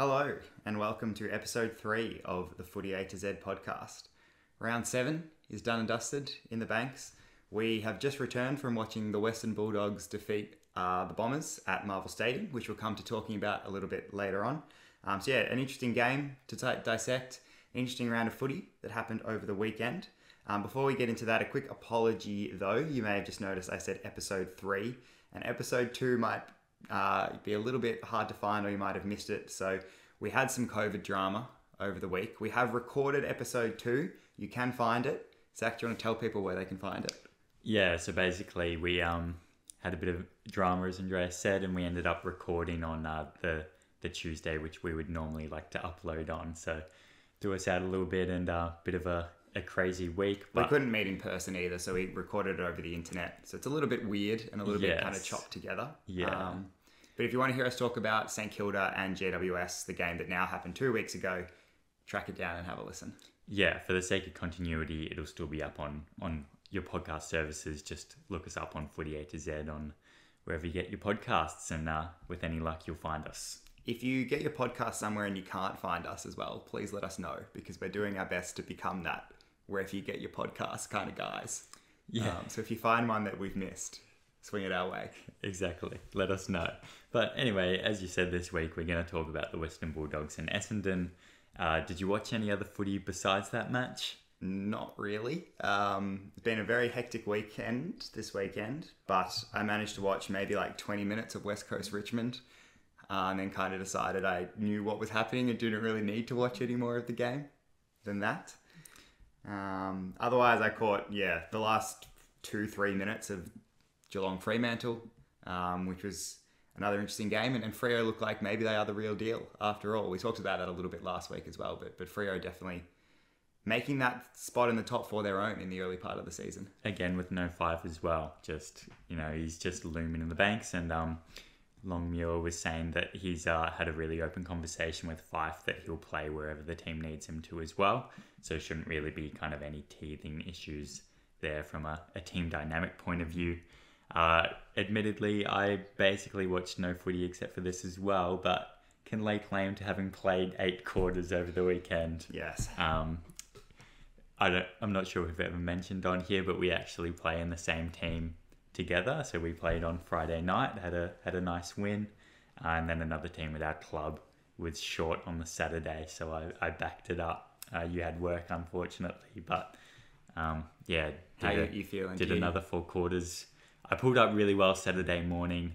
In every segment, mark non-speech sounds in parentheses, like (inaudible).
Hello, and welcome to episode three of the Footy A to Z podcast. Round seven is done and dusted in the banks. We have just returned from watching the Western Bulldogs defeat uh, the Bombers at Marvel Stadium, which we'll come to talking about a little bit later on. Um, so, yeah, an interesting game to t- dissect, interesting round of footy that happened over the weekend. Um, before we get into that, a quick apology though. You may have just noticed I said episode three, and episode two might uh, it'd be a little bit hard to find, or you might have missed it. So we had some COVID drama over the week. We have recorded episode two. You can find it. Zach, do you want to tell people where they can find it? Yeah, so basically we um had a bit of drama, as Andreas said, and we ended up recording on uh, the the Tuesday, which we would normally like to upload on. So threw us out a little bit and a uh, bit of a, a crazy week. We couldn't meet in person either, so we recorded it over the internet. So it's a little bit weird and a little bit kind of chopped together. Yeah. Um, but if you want to hear us talk about St Kilda and GWS, the game that now happened two weeks ago, track it down and have a listen. yeah, for the sake of continuity, it'll still be up on on your podcast services. Just look us up on Footy A to Z on wherever you get your podcasts, and uh, with any luck, you'll find us. If you get your podcast somewhere and you can't find us as well, please let us know because we're doing our best to become that where if you get your podcast kind of guys. Yeah. Um, so if you find one that we've missed, swing it our way. Exactly. Let us know. But anyway, as you said this week, we're going to talk about the Western Bulldogs and Essendon. Uh, did you watch any other footy besides that match? Not really. Um, it's been a very hectic weekend this weekend, but I managed to watch maybe like 20 minutes of West Coast Richmond uh, and then kind of decided I knew what was happening and didn't really need to watch any more of the game than that. Um, otherwise, I caught, yeah, the last two, three minutes of Geelong Fremantle, um, which was another interesting game. And, and Freo looked like maybe they are the real deal after all. We talked about that a little bit last week as well, but, but Freo definitely making that spot in the top four their own in the early part of the season. Again, with no Fyfe as well. Just, you know, he's just looming in the banks. And um, Longmuir was saying that he's uh, had a really open conversation with Fyfe that he'll play wherever the team needs him to as well. So shouldn't really be kind of any teething issues there from a, a team dynamic point of view. Uh, admittedly, I basically watched no footy except for this as well, but can lay claim to having played eight quarters over the weekend. Yes. Um, I don't, I'm not sure if we've ever mentioned on here, but we actually play in the same team together. So we played on Friday night, had a had a nice win, uh, and then another team with our club was short on the Saturday, so I, I backed it up. Uh, you had work, unfortunately, but um, yeah, How did, you, feeling? did another four quarters. I pulled up really well Saturday morning.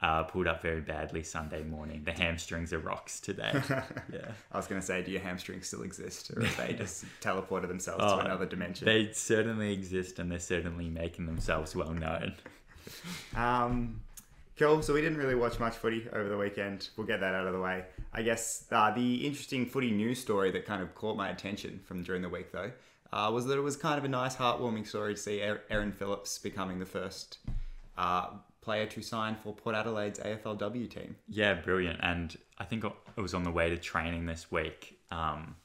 Uh, pulled up very badly Sunday morning. The hamstrings are rocks today. (laughs) yeah. I was going to say, do your hamstrings still exist, or have they just (laughs) teleported themselves Oh, to another dimension? They certainly exist and they're certainly making themselves well known. (laughs) Um, cool. So we didn't really watch much footy over the weekend. We'll get that out of the way. I guess uh, the interesting footy news story that kind of caught my attention from during the week, though, uh, was that it was kind of a nice, heartwarming story to see Erin Phillips becoming the first uh, player to sign for Port Adelaide's AFLW team. Yeah, brilliant. And I think it was on the way to training this week. Um,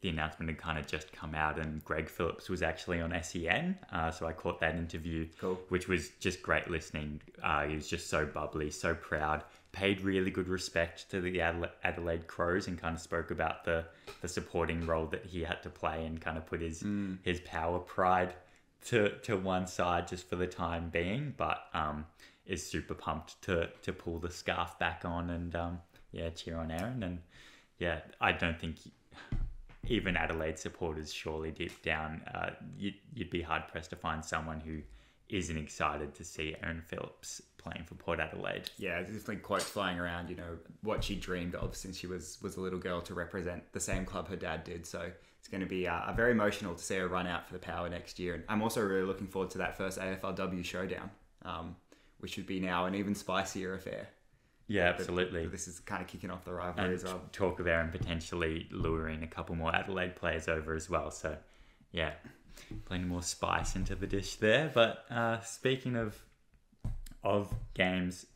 the announcement had kind of just come out, and Greg Phillips was actually on SEN. Uh, so I caught that interview, Cool. which was just great listening. Uh, he was just so bubbly, so proud. Paid really good respect to the Adela- Adelaide Crows and kind of spoke about the, the supporting role that he had to play and kind of put his his power pride to to one side just for the time being. But um, is super pumped to to pull the scarf back on and um, yeah, cheer on Erin. And yeah, I don't think even Adelaide supporters, surely deep down, uh, you'd, you'd be hard pressed to find someone who isn't excited to see Erin Phillips playing for Port Adelaide. Yeah, there's definitely quotes flying around. You know what she dreamed of since she was was a little girl to represent the same club her dad did. So it's going to be uh, very emotional to see her run out for the power next year. And I'm also really looking forward to that first AFLW showdown, um, which would be now an even spicier affair. Yeah, But- absolutely. but this is kind of kicking off the rivalry and as well. talk of Erin potentially luring a couple more Adelaide players over as well. So, yeah, plenty more spice into the dish there. But uh, speaking of of games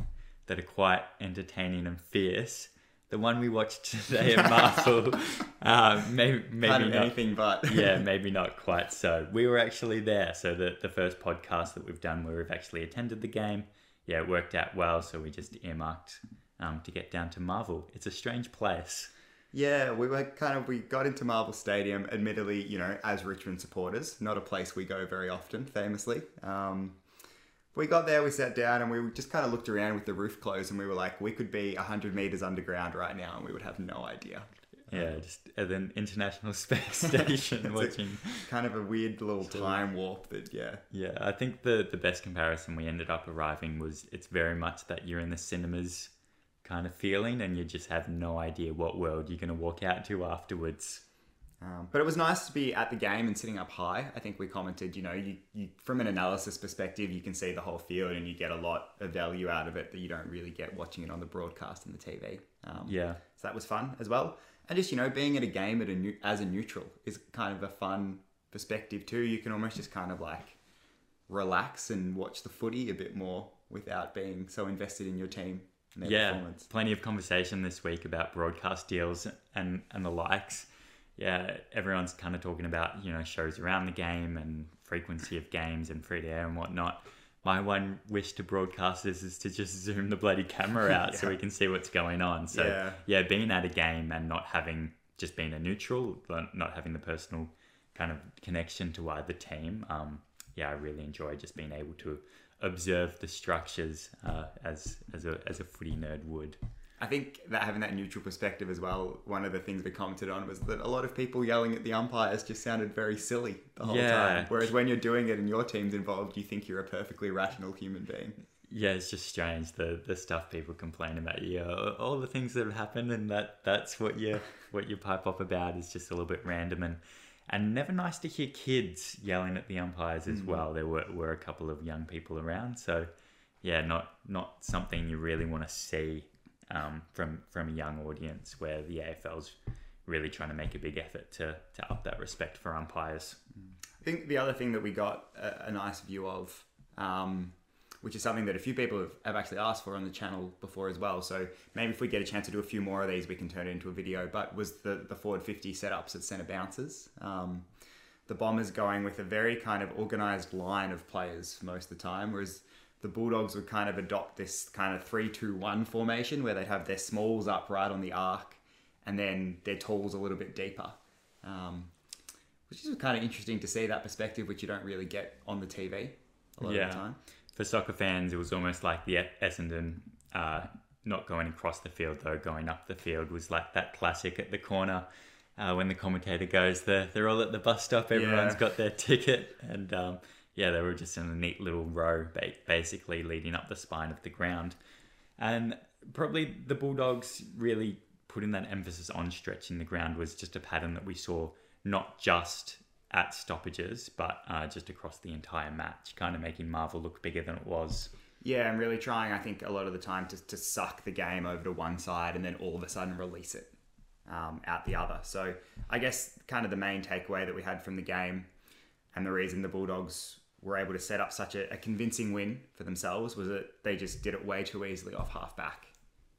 that are quite entertaining and fierce, the one we watched today at Marvel, (laughs) uh, maybe maybe not, anything but. (laughs) yeah, (laughs) maybe not quite so. We were actually there. So the the first podcast that we've done where we've actually attended the game, yeah, it worked out well. So we just earmarked um, to get down to Marvel. It's a strange place. Yeah, we were kind of we got into Marvel Stadium. Admittedly, you know, as Richmond supporters, not a place we go very often. Famously, um, we got there, we sat down, and we just kind of looked around with the roof closed, and we were like, we could be hundred meters underground right now, and we would have no idea. Yeah, just at an international (laughs) space station (laughs) watching. Kind of a weird little time warp. That yeah, Yeah, I think the the best comparison we ended up arriving was it's very much that you're in the cinemas kind of feeling, and you just have no idea what world you're going to walk out to afterwards. Um, but it was nice to be at the game and sitting up high. I think we commented, you know, you, you from an analysis perspective, you can see the whole field and you get a lot of value out of it that you don't really get watching it on the broadcast and the TV. Um, Yeah, So that was fun as well. And just, you know, being at a game at a new, as a neutral is kind of a fun perspective too. You can almost just kind of like relax and watch the footy a bit more without being so invested in your team yeah, plenty of conversation this week about broadcast deals and and the likes. Yeah, everyone's kind of talking about you know shows around the game and frequency of games and free to air and whatnot. My one wish to broadcasters is to just zoom the bloody camera (laughs) out so we can see what's going on. So Yeah. yeah, being at a game and not having just being a neutral, but not having the personal kind of connection to either team. Um, yeah, I really enjoy just being able to observe the structures uh, as as a as a footy nerd would. I think that having that neutral perspective as well, one of the things we commented on was that a lot of people yelling at the umpires just sounded very silly the whole Yeah. time. Whereas when you're doing it and your team's involved, you think you're a perfectly rational human being. Yeah, it's just strange the the stuff people complain about. Yeah, all the things that have happened, and that that's what you what you pipe up about is just a little bit random and and never nice to hear kids yelling at the umpires as well. There were were a couple of young people around, so yeah, not not something you really want to see um, from from a young audience where the AFL's really trying to make a big effort to to up that respect for umpires. I think the other thing that we got a, a nice view of, um, which is something that a few people have, have actually asked for on the channel before as well. So maybe if we get a chance to do a few more of these, we can turn it into a video. But was the the forward fifty setups at centre bounces. Um, the Bombers going with a very kind of organised line of players most of the time, whereas the Bulldogs would kind of adopt this kind of three-two-one formation where they'd have their smalls up right on the arc and then their talls a little bit deeper. Um, which is kind of interesting to see that perspective, which you don't really get on the TV a lot Yeah. of the time. For soccer fans, it was almost like the Essendon uh, not going across the field though, going up the field was like that classic at the corner uh, when the commentator goes, they're, they're all at the bus stop, everyone's Yeah. got their ticket, and um, yeah, they were just in a neat little row, basically leading up the spine of the ground. And probably the Bulldogs really putting that emphasis on stretching the ground was just a pattern that we saw not just at stoppages, but uh, just across the entire match, kind of making Marvel look bigger than it was. Yeah, I'm really trying, I think, a lot of the time to, to suck the game over to one side and then all of a sudden release it um, out the other. So I guess kind of the main takeaway that we had from the game and the reason the Bulldogs were able to set up such a, a convincing win for themselves was that they just did it way too easily off half back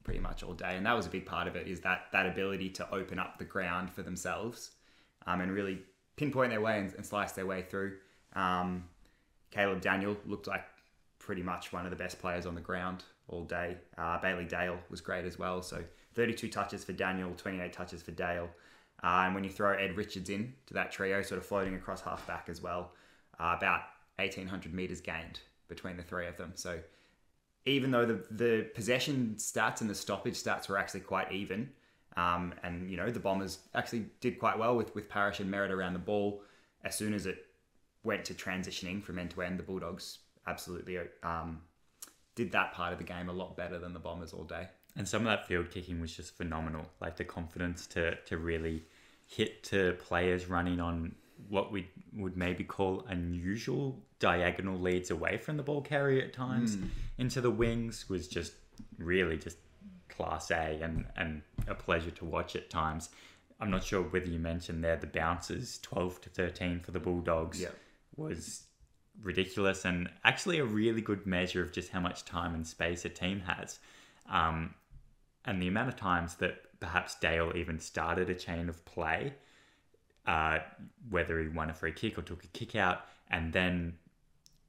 pretty much all day. And that was a big part of it is that that ability to open up the ground for themselves um, and really pinpoint their way and, and slice their way through. Um, Caleb Daniel looked like pretty much one of the best players on the ground all day. Uh, Bailey Dale was great as well. So 32 touches for Daniel, 28 touches for Dale. Uh, and when you throw Ed Richards in to that trio, sort of floating across half back as well, uh, about 1800 metres gained between the three of them. So even though the, the possession stats and the stoppage stats were actually quite even, um, and you know the Bombers actually did quite well with with Parish and Merrett around the ball. As soon as it went to transitioning from end to end, the Bulldogs absolutely um, did that part of the game a lot better than the Bombers all day. And some of that field kicking was just phenomenal. Like the confidence to, to really hit to players running on what we would maybe call unusual diagonal leads away from the ball carrier at times into the wings was just really just class A and, and a pleasure to watch at times. I'm not sure whether you mentioned there the bounces 12 to 13 for the Bulldogs Yeah. was ridiculous and actually a really good measure of just how much time and space a team has. Um, and the amount of times that perhaps Dale even started a chain of play, uh, whether he won a free kick or took a kick out, and then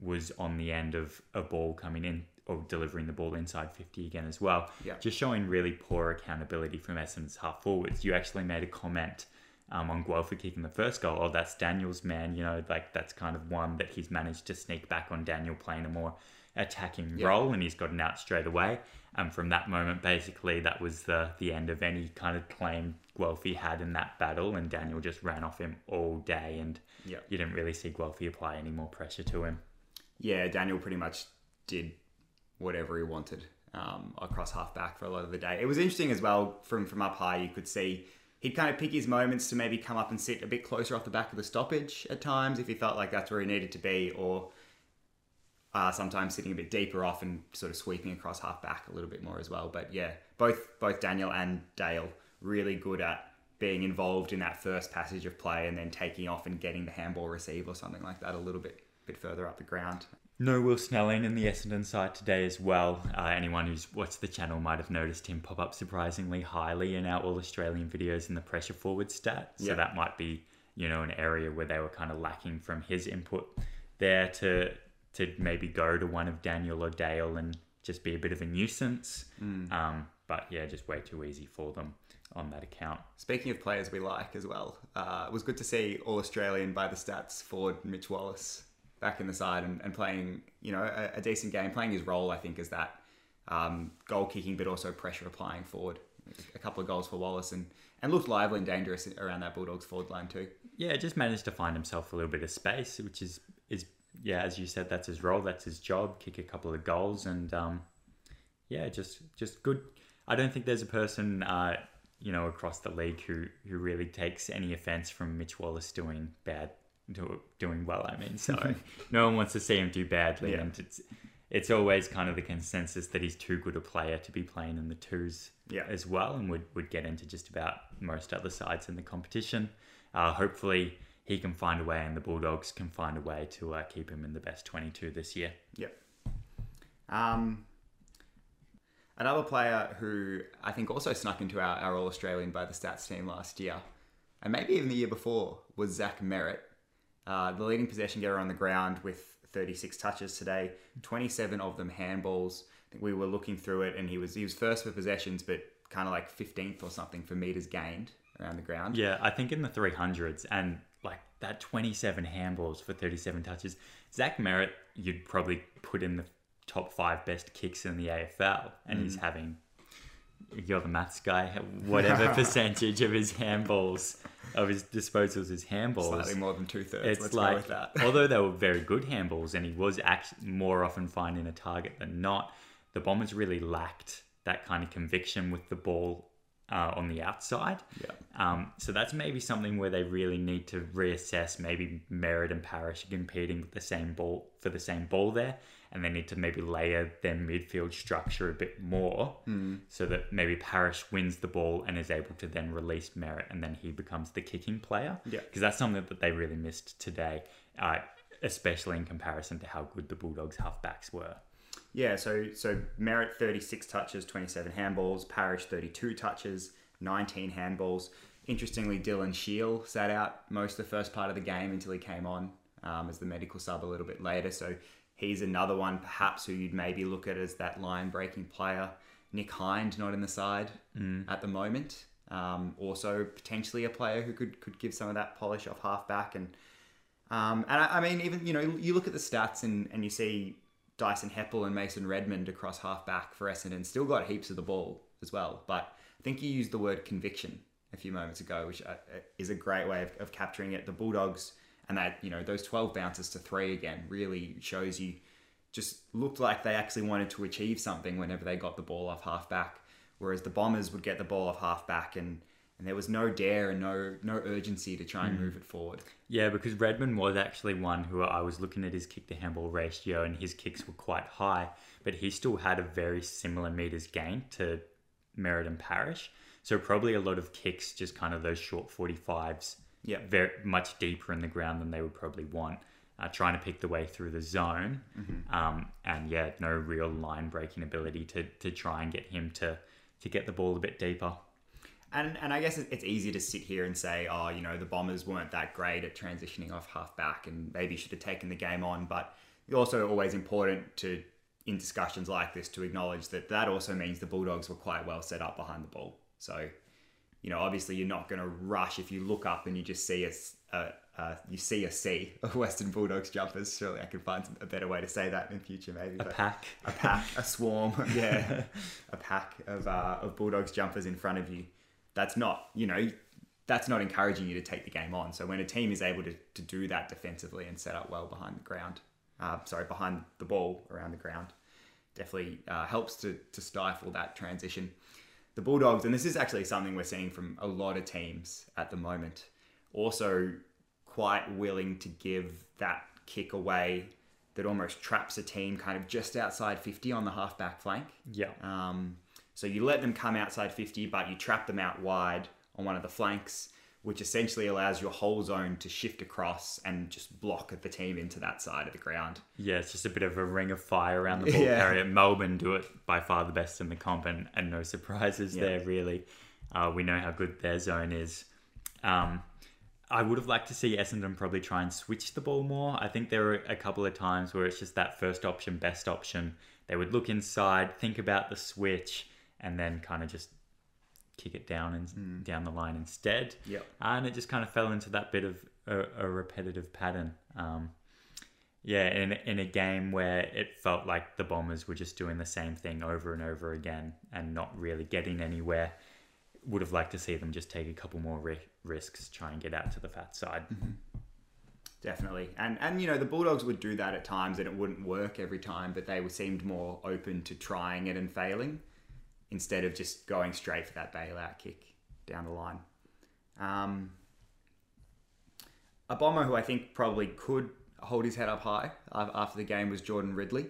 was on the end of a ball coming in or delivering the ball inside 50 again as well. Yeah. Just showing really poor accountability from Essendon's half forwards. You actually made a comment um, on Guelfi for kicking the first goal. Oh, that's Daniel's man. You know, like that's kind of one that he's managed to sneak back on Daniel playing a more attacking Yeah. role and he's gotten out straight away. And from that moment, basically, that was the, the end of any kind of claim Guelfi had in that battle. And Daniel just ran off him all day. And Yeah. you didn't really see Guelfi apply any more pressure to him. yeah, Daniel pretty much did whatever he wanted um, across half back for a lot of the day. It was interesting as well from from up high. You could see he'd kind of pick his moments to maybe come up and sit a bit closer off the back of the stoppage at times if he felt like that's where he needed to be, or uh, sometimes sitting a bit deeper off and sort of sweeping across half back a little bit more as well. But yeah, both both Daniel and Dale really good at being involved in that first passage of play and then taking off and getting the handball receive or something like that a little bit bit further up the ground. No Will Snelling in the Essendon side today as well. Uh, anyone who's watched the channel might have noticed him pop up surprisingly highly in our All Australian videos in the pressure forward stat. So Yeah. that might be, you know, an area where they were kind of lacking from his input there to to maybe go to one of Daniel or Dale and just be a bit of a nuisance. Um, but yeah, just way too easy for them on that account. Speaking of players we like as well, uh, it was good to see All Australian by the stats forward Mitch Wallis back in the side and, and playing, you know, a, a decent game, playing his role, I think, is that um, goal kicking, but also pressure applying forward. A couple of goals for Wallis and, and looked lively and dangerous around that Bulldogs forward line too. yeah, just managed to find himself a little bit of space, which is is yeah, as you said, that's his role, that's his job. Kick a couple of goals, and um, yeah, just just good. I don't think there's a person uh, you know across the league who who really takes any offense from Mitch Wallis doing bad, do, doing well. I mean, so (laughs) no one wants to see him do badly, Yeah. and it's it's always kind of the consensus that he's too good a player to be playing in the twos Yeah. as well, and would, would get into just about most other sides in the competition. Uh, hopefully, he can find a way, and the Bulldogs can find a way to uh, keep him in the best 22 this year. Yep. Um, another player who I think also snuck into our, our All Australian by the stats team last year, and maybe even the year before, was Zach Merrett, uh, the leading possession getter on the ground with 36 touches today, 27 of them handballs. I think we were looking through it, and he was he was first for possessions, but kind of like 15th or something for meters gained around the ground. Yeah, I think in the 300s, and like that 27 handballs for 37 touches, Zach Merrett, you'd probably put in the top five best kicks in the AFL, and he's having. You're the maths guy. Whatever (laughs) percentage of his handballs, of his disposals, is handballs. Slightly more than two thirds. it's Let's like that. although they (laughs) were very good handballs and he was act- more often finding a target than not the bombers really lacked that kind of conviction with the ball uh, on the outside Yeah. um, so that's maybe something where they really need to reassess maybe Merrett and Parish are competing with the same ball for the same ball there and they need to maybe layer their midfield structure a bit more so that maybe Parish wins the ball and is able to then release Merrett and then he becomes the kicking player. Yeah. Because that's something that they really missed today, uh, especially in comparison to how good the Bulldogs halfbacks were. Yeah, so so Merrett 36 touches, 27 handballs, Parish 32 touches, 19 handballs. Interestingly, Dylan Shiel sat out most of the first part of the game until he came on um, as the medical sub a little bit later. So he's another one perhaps who you'd maybe look at as that line breaking player. Nick Hind not in the side at the moment. Um, also potentially a player who could could give some of that polish off half back and um, and I, I mean, even you know, you look at the stats and, and you see Dyson Heppell and Mason Redman across half back for Essendon still got heaps of the ball as well. But I think you used the word conviction a few moments ago, which uh, uh, is a great way of, of capturing it. The Bulldogs and that you know those twelve bounces to three again really shows you just looked like they actually wanted to achieve something whenever they got the ball off half back, whereas the Bombers would get the ball off half back and. And there was no dare and no no urgency to try and move it forward. Yeah, because Redman was actually one who I was looking at his kick to handball ratio and his kicks were quite high, but he still had a very similar meters gain to Merrett and Parish. So probably a lot of kicks, just kind of those short 45s, Yeah. very much deeper in the ground than they would probably want. Uh, trying to pick the way through the zone, um, and yeah, no real line breaking ability to to try and get him to to get the ball a bit deeper. And and I guess it's easy to sit here and say, oh, you know, the Bombers weren't that great at transitioning off half back and maybe should have taken the game on. But it's also always important to in discussions like this to acknowledge that that also means the Bulldogs were quite well set up behind the ball. So, you know, obviously you're not going to rush if you look up and you just see a, a, a you see a sea (laughs) of Western Bulldogs jumpers. Surely I can find a better way to say that in future, maybe. A but- pack. a pack, a swarm, (laughs) (laughs) yeah, a pack of uh, of Bulldogs jumpers in front of you. That's not, you know, that's not encouraging you to take the game on. So when a team is able to, to do that defensively and set up well behind the ground, uh, sorry, behind the ball around the ground, definitely uh, helps to to stifle that transition. The Bulldogs, and this is actually something we're seeing from a lot of teams at the moment, also quite willing to give that kick away that almost traps a team kind of just outside 50 on the halfback flank. Yeah. Um, so you let them come outside 50, but you trap them out wide on one of the flanks, which essentially allows your whole zone to shift across and just block the team into that side of the ground. Yeah, it's just a bit of a ring of fire around the (laughs) ball Yeah. carrier. Melbourne do it by far the best in the comp, and, and no surprises Yeah. there, really. Uh, we know how good their zone is. Um, I would have liked to see Essendon probably try and switch the ball more. I think there were a couple of times where it's just that first option, best option. They would look inside, think about the switch, and then kind of just kick it down and mm. down the line instead. Yep. Uh, and it just kind of fell into that bit of a, a repetitive pattern. Um, yeah, in, in a game where it felt like the Bombers were just doing the same thing over and over again and not really getting anywhere. Would have liked to see them just take a couple more ri- risks, try and get out to the fat side. Mm-hmm. Definitely. And and you know, the Bulldogs would do that at times and it wouldn't work every time, but they seemed more open to trying it and failing instead of just going straight for that bailout kick down the line. Um, a bomber who I think probably could hold his head up high after the game was Jordan Ridley.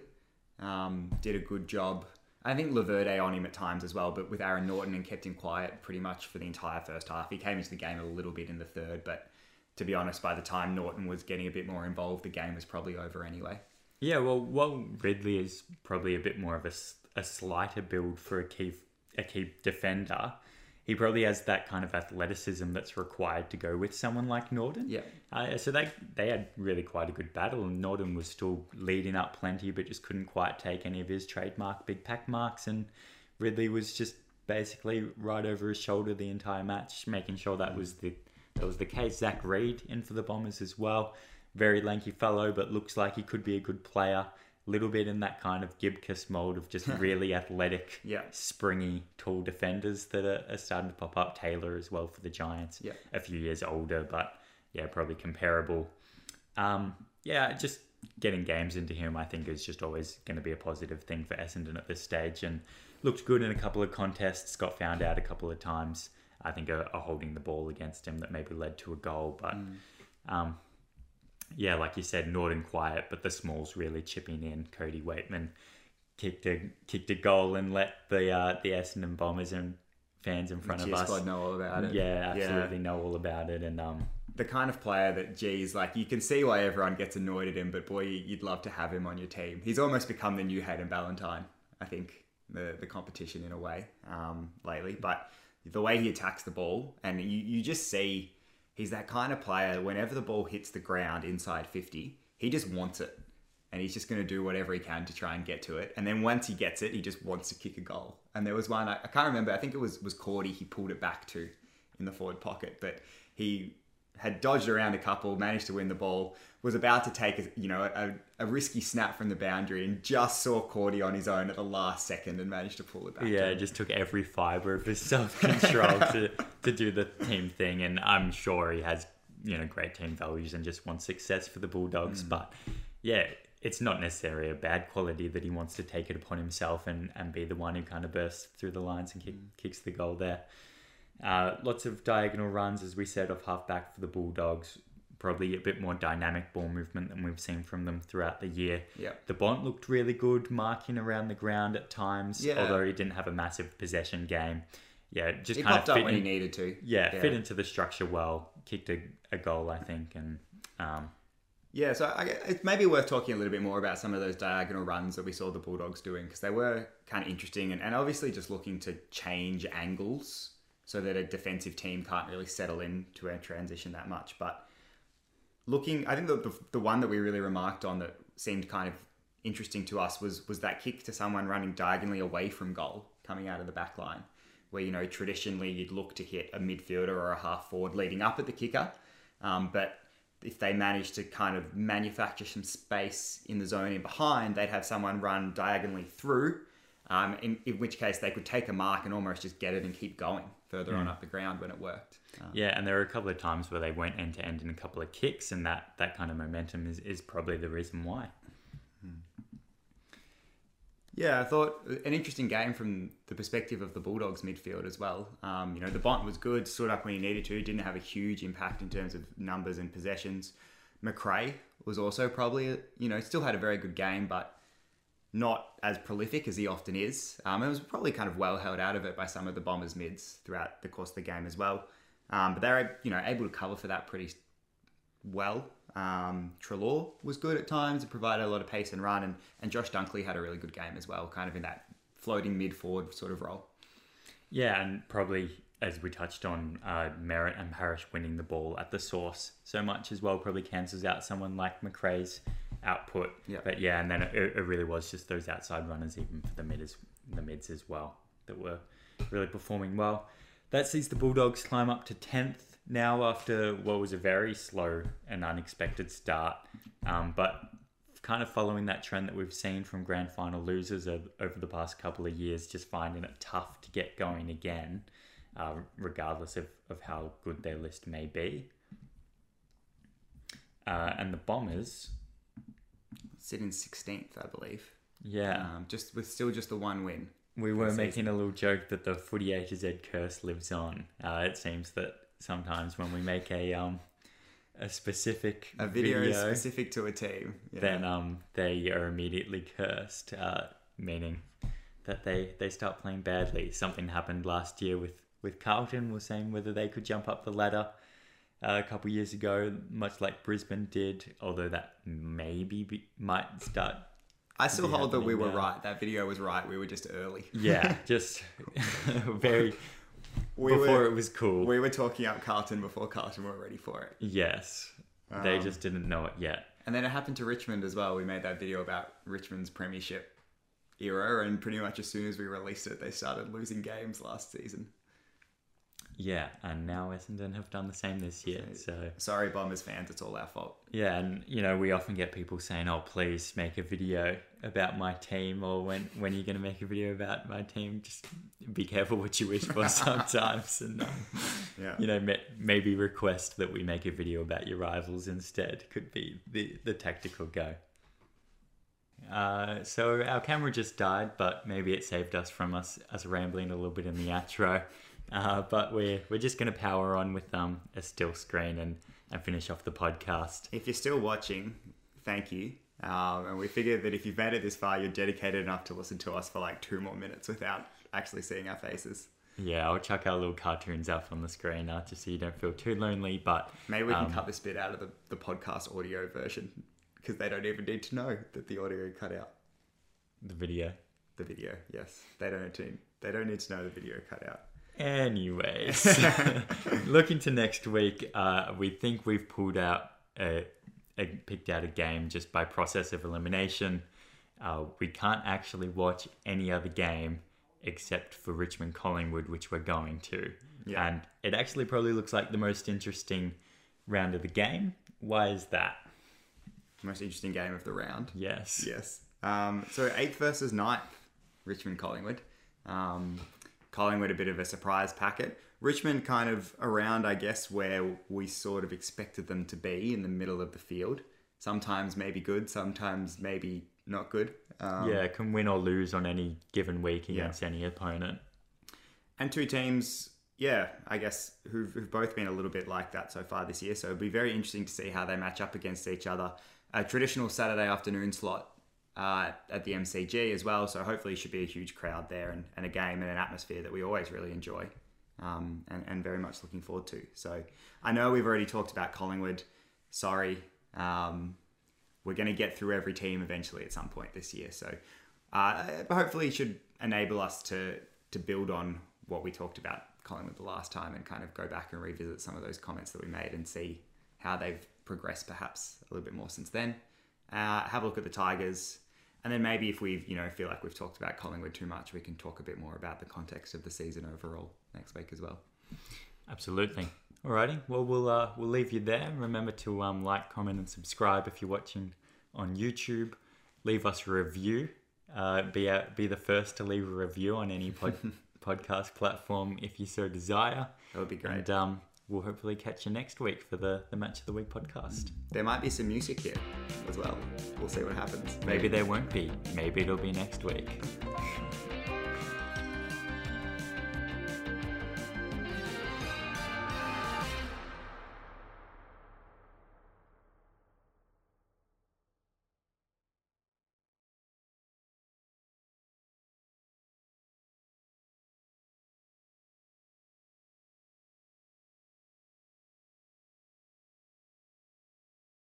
Um, did a good job. I think Laverde on him at times as well, but with Aaron Naughton and kept him quiet pretty much for the entire first half. He came into the game a little bit in the third, but to be honest, by the time Naughton was getting a bit more involved, the game was probably over anyway. Yeah, well, well, Ridley is probably a bit more of a, a slighter build for a key a key defender. He probably has that kind of athleticism that's required to go with someone like Naughton. Yeah. Uh, so they they had really quite a good battle, and Naughton was still leading up plenty, but just couldn't quite take any of his trademark big pack marks. And Ridley was just basically right over his shoulder the entire match, making sure that was the that was the case. Zach Reid in for the Bombers as well, very lanky fellow, but looks like he could be a good player. Little bit in that kind of Gibcus mold of just (laughs) really athletic, Yeah. springy, tall defenders that are, are starting to pop up. Taylor as well for the Giants Yeah. a few years older, but yeah, probably comparable. Um, yeah, just getting games into him, I think, is just always going to be a positive thing for Essendon at this stage. And looked good in a couple of contests, got found out a couple of times. I think a, a holding the ball against him that maybe led to a goal, but um, yeah, like you said, Naughton quiet, but the Smalls really chipping in. Cody Weightman kicked a kicked a goal and let the uh, the Essendon Bombers and fans in front Cheer of us squad know all about it. yeah, absolutely know all about it. And um, The kind of player that, geez, like you can see why everyone gets annoyed at him, but boy, you'd love to have him on your team. He's almost become the new Hayden Ballantyne, I think, the, the competition in a way um, lately. But the way he attacks the ball, and you, you just see he's that kind of player, whenever the ball hits the ground inside 50, he just wants it. And he's just going to do whatever he can to try and get to it. And then once he gets it, he just wants to kick a goal. And there was one, I, I can't remember, I think it was, was Cordy he pulled it back to in the forward pocket. But he had dodged around a couple, managed to win the ball, was about to take a, you know a, a risky snap from the boundary, and just saw Cordy on his own at the last second and managed to pull it back. yeah, just took every fiber of his (laughs) self control to to do the team thing. And I'm sure he has you know great team values and just wants success for the Bulldogs. Mm. But yeah. It's not necessarily a bad quality that he wants to take it upon himself and, and be the one who kind of bursts through the lines and kick, mm. kicks the goal there. Uh, lots of diagonal runs, as we said, off halfback for the Bulldogs. Probably a bit more dynamic ball movement than we've seen from them throughout the year. Yeah. The Bont looked really good, marking around the ground at times, Yeah. although he didn't have a massive possession game. Yeah, just he kind popped of up fit when he needed to. yeah, Yeah. fit into the structure well. Kicked a, a goal, I think, and um, Yeah, so I, it's maybe worth talking a little bit more about some of those diagonal runs that we saw the Bulldogs doing because they were kind of interesting and, and obviously just looking to change angles so that a defensive team can't really settle into a transition that much. But looking, I think the, the, the one that we really remarked on that seemed kind of interesting to us was was that kick to someone running diagonally away from goal, coming out of the back line, where you know traditionally you'd look to hit a midfielder or a half forward leading up at the kicker, um, but if they managed to kind of manufacture some space in the zone in behind, they'd have someone run diagonally through. Um, in, in which case they could take a mark and almost just get it and keep going further on up the ground when it worked. Um, Yeah, and there were a couple of times where they went end to end in a couple of kicks, and that, that kind of momentum is, is probably the reason why. Yeah, I thought an interesting game from the perspective of the Bulldogs midfield as well. Um, you know, the Bont was good, stood up when he needed to, didn't have a huge impact in terms of numbers and possessions. Macrae was also probably, you know, still had a very good game, but not as prolific as he often is. Um, and was probably kind of well held out of it by some of the Bombers mids throughout the course of the game as well. Um, but they're, you know, able to cover for that pretty well. Um, Treloar was good at times and provided a lot of pace and run, and, and Josh Dunkley had a really good game as well, kind of in that floating mid forward sort of role. Yeah, and probably as we touched on, uh, Merrett and Parish winning the ball at the source so much as well probably cancels out someone like Macrae's output. Yeah. But yeah, and then it, it really was just those outside runners, even for the mids, the mids as well, that were really performing well. That sees the Bulldogs climb up to tenth now after what was a very slow and unexpected start, um, but kind of following that trend that we've seen from grand final losers over, over the past couple of years, just finding it tough to get going again, uh, regardless of, of how good their list may be. Uh, and the Bombers, Sitting 16th, I believe. yeah, Um, just with still just the one win. we were making a little joke that the footy A to Z curse lives on. Uh, it seems that sometimes when we make a um, a specific A video, is specific to a team. Yeah. then um, they are immediately cursed, uh, meaning that they, they start playing badly. Something happened last year with, with Carlton, was saying whether they could jump up the ladder a couple years ago, much like Brisbane did, although that maybe be, might start. I still hold that we were now. right. That video was right. We were just early. Yeah, (laughs) just (laughs) very We before were, it was cool. we were talking up Carlton before Carlton were ready for it. yes, they Um, just didn't know it yet. And then it happened to Richmond as well. We made that video about Richmond's premiership era, and pretty much as soon as we released it, they started losing games last season. Yeah, and now Essendon have done the same this year. So Sorry, Bombers fans, it's all our fault. Yeah, and you know, we often get people saying, "Oh, please make a video about my team," or "When when are you going to make a video about my team?" Just be careful what you wish for (laughs) sometimes, and um, Yeah. you know, maybe request that we make a video about your rivals instead. Could be the the tactical go. Uh, so our camera just died, but maybe it saved us from us us rambling a little bit in the outro. Uh, but we're we're just going to power on with um a still screen and and finish off the podcast. If you're still watching, thank you. Um, and we figure that if you've made it this far, you're dedicated enough to listen to us for like two more minutes without actually seeing our faces. Yeah, I'll chuck our little cartoons up on the screen uh, just so you don't feel too lonely. But Maybe we can Um, cut this bit out of the, the podcast audio version because they don't even need to know that the audio cut out the video. the video. Yes, they don't need to, they don't need to know the video cut out. Anyways, (laughs) (laughs) looking to next week, uh, we think we've pulled out a, a picked out a game just by process of elimination. Uh, we can't actually watch any other game except for Richmond Collingwood, which we're going to. Yeah. And it actually probably looks like the most interesting round of the game. Why is that? Most interesting game of the round. Yes. Yes. Um, so eighth versus ninth, Richmond Collingwood. Um, Collingwood a bit of a surprise packet. Richmond kind of around, I guess, where we sort of expected them to be in the middle of the field. Sometimes maybe good, sometimes maybe not good. Um, yeah, can win or lose on any given week against any opponent. And two teams, yeah, I guess, who've, who've both been a little bit like that so far this year. So it'll be very interesting to see how they match up against each other. A traditional Saturday afternoon slot uh, at the MCG as well. So hopefully, it should be a huge crowd there and, and a game and an atmosphere that we always really enjoy um, and, and very much looking forward to. So I know we've already talked about Collingwood. Sorry. Um, we're going to get through every team eventually at some point this year. So uh, hopefully it should enable us to to build on what we talked about Collingwood the last time and kind of go back and revisit some of those comments that we made and see how they've progressed perhaps a little bit more since then. Uh, have a look at the Tigers. And then maybe if we, you know, feel like we've talked about Collingwood too much, we can talk a bit more about the context of the season overall next week as well. Absolutely. Alrighty. Well, we'll uh, we'll leave you there. Remember to um, like, comment, and subscribe if you're watching on YouTube. Leave us a review. Uh, be be the first to leave a review on any pod, (laughs) podcast platform if you so desire. That would be great. And um, we'll hopefully catch you next week for the, the Match of the Week podcast. There might be some music here as well. We'll see what happens. Maybe there won't be. Maybe it'll be next week.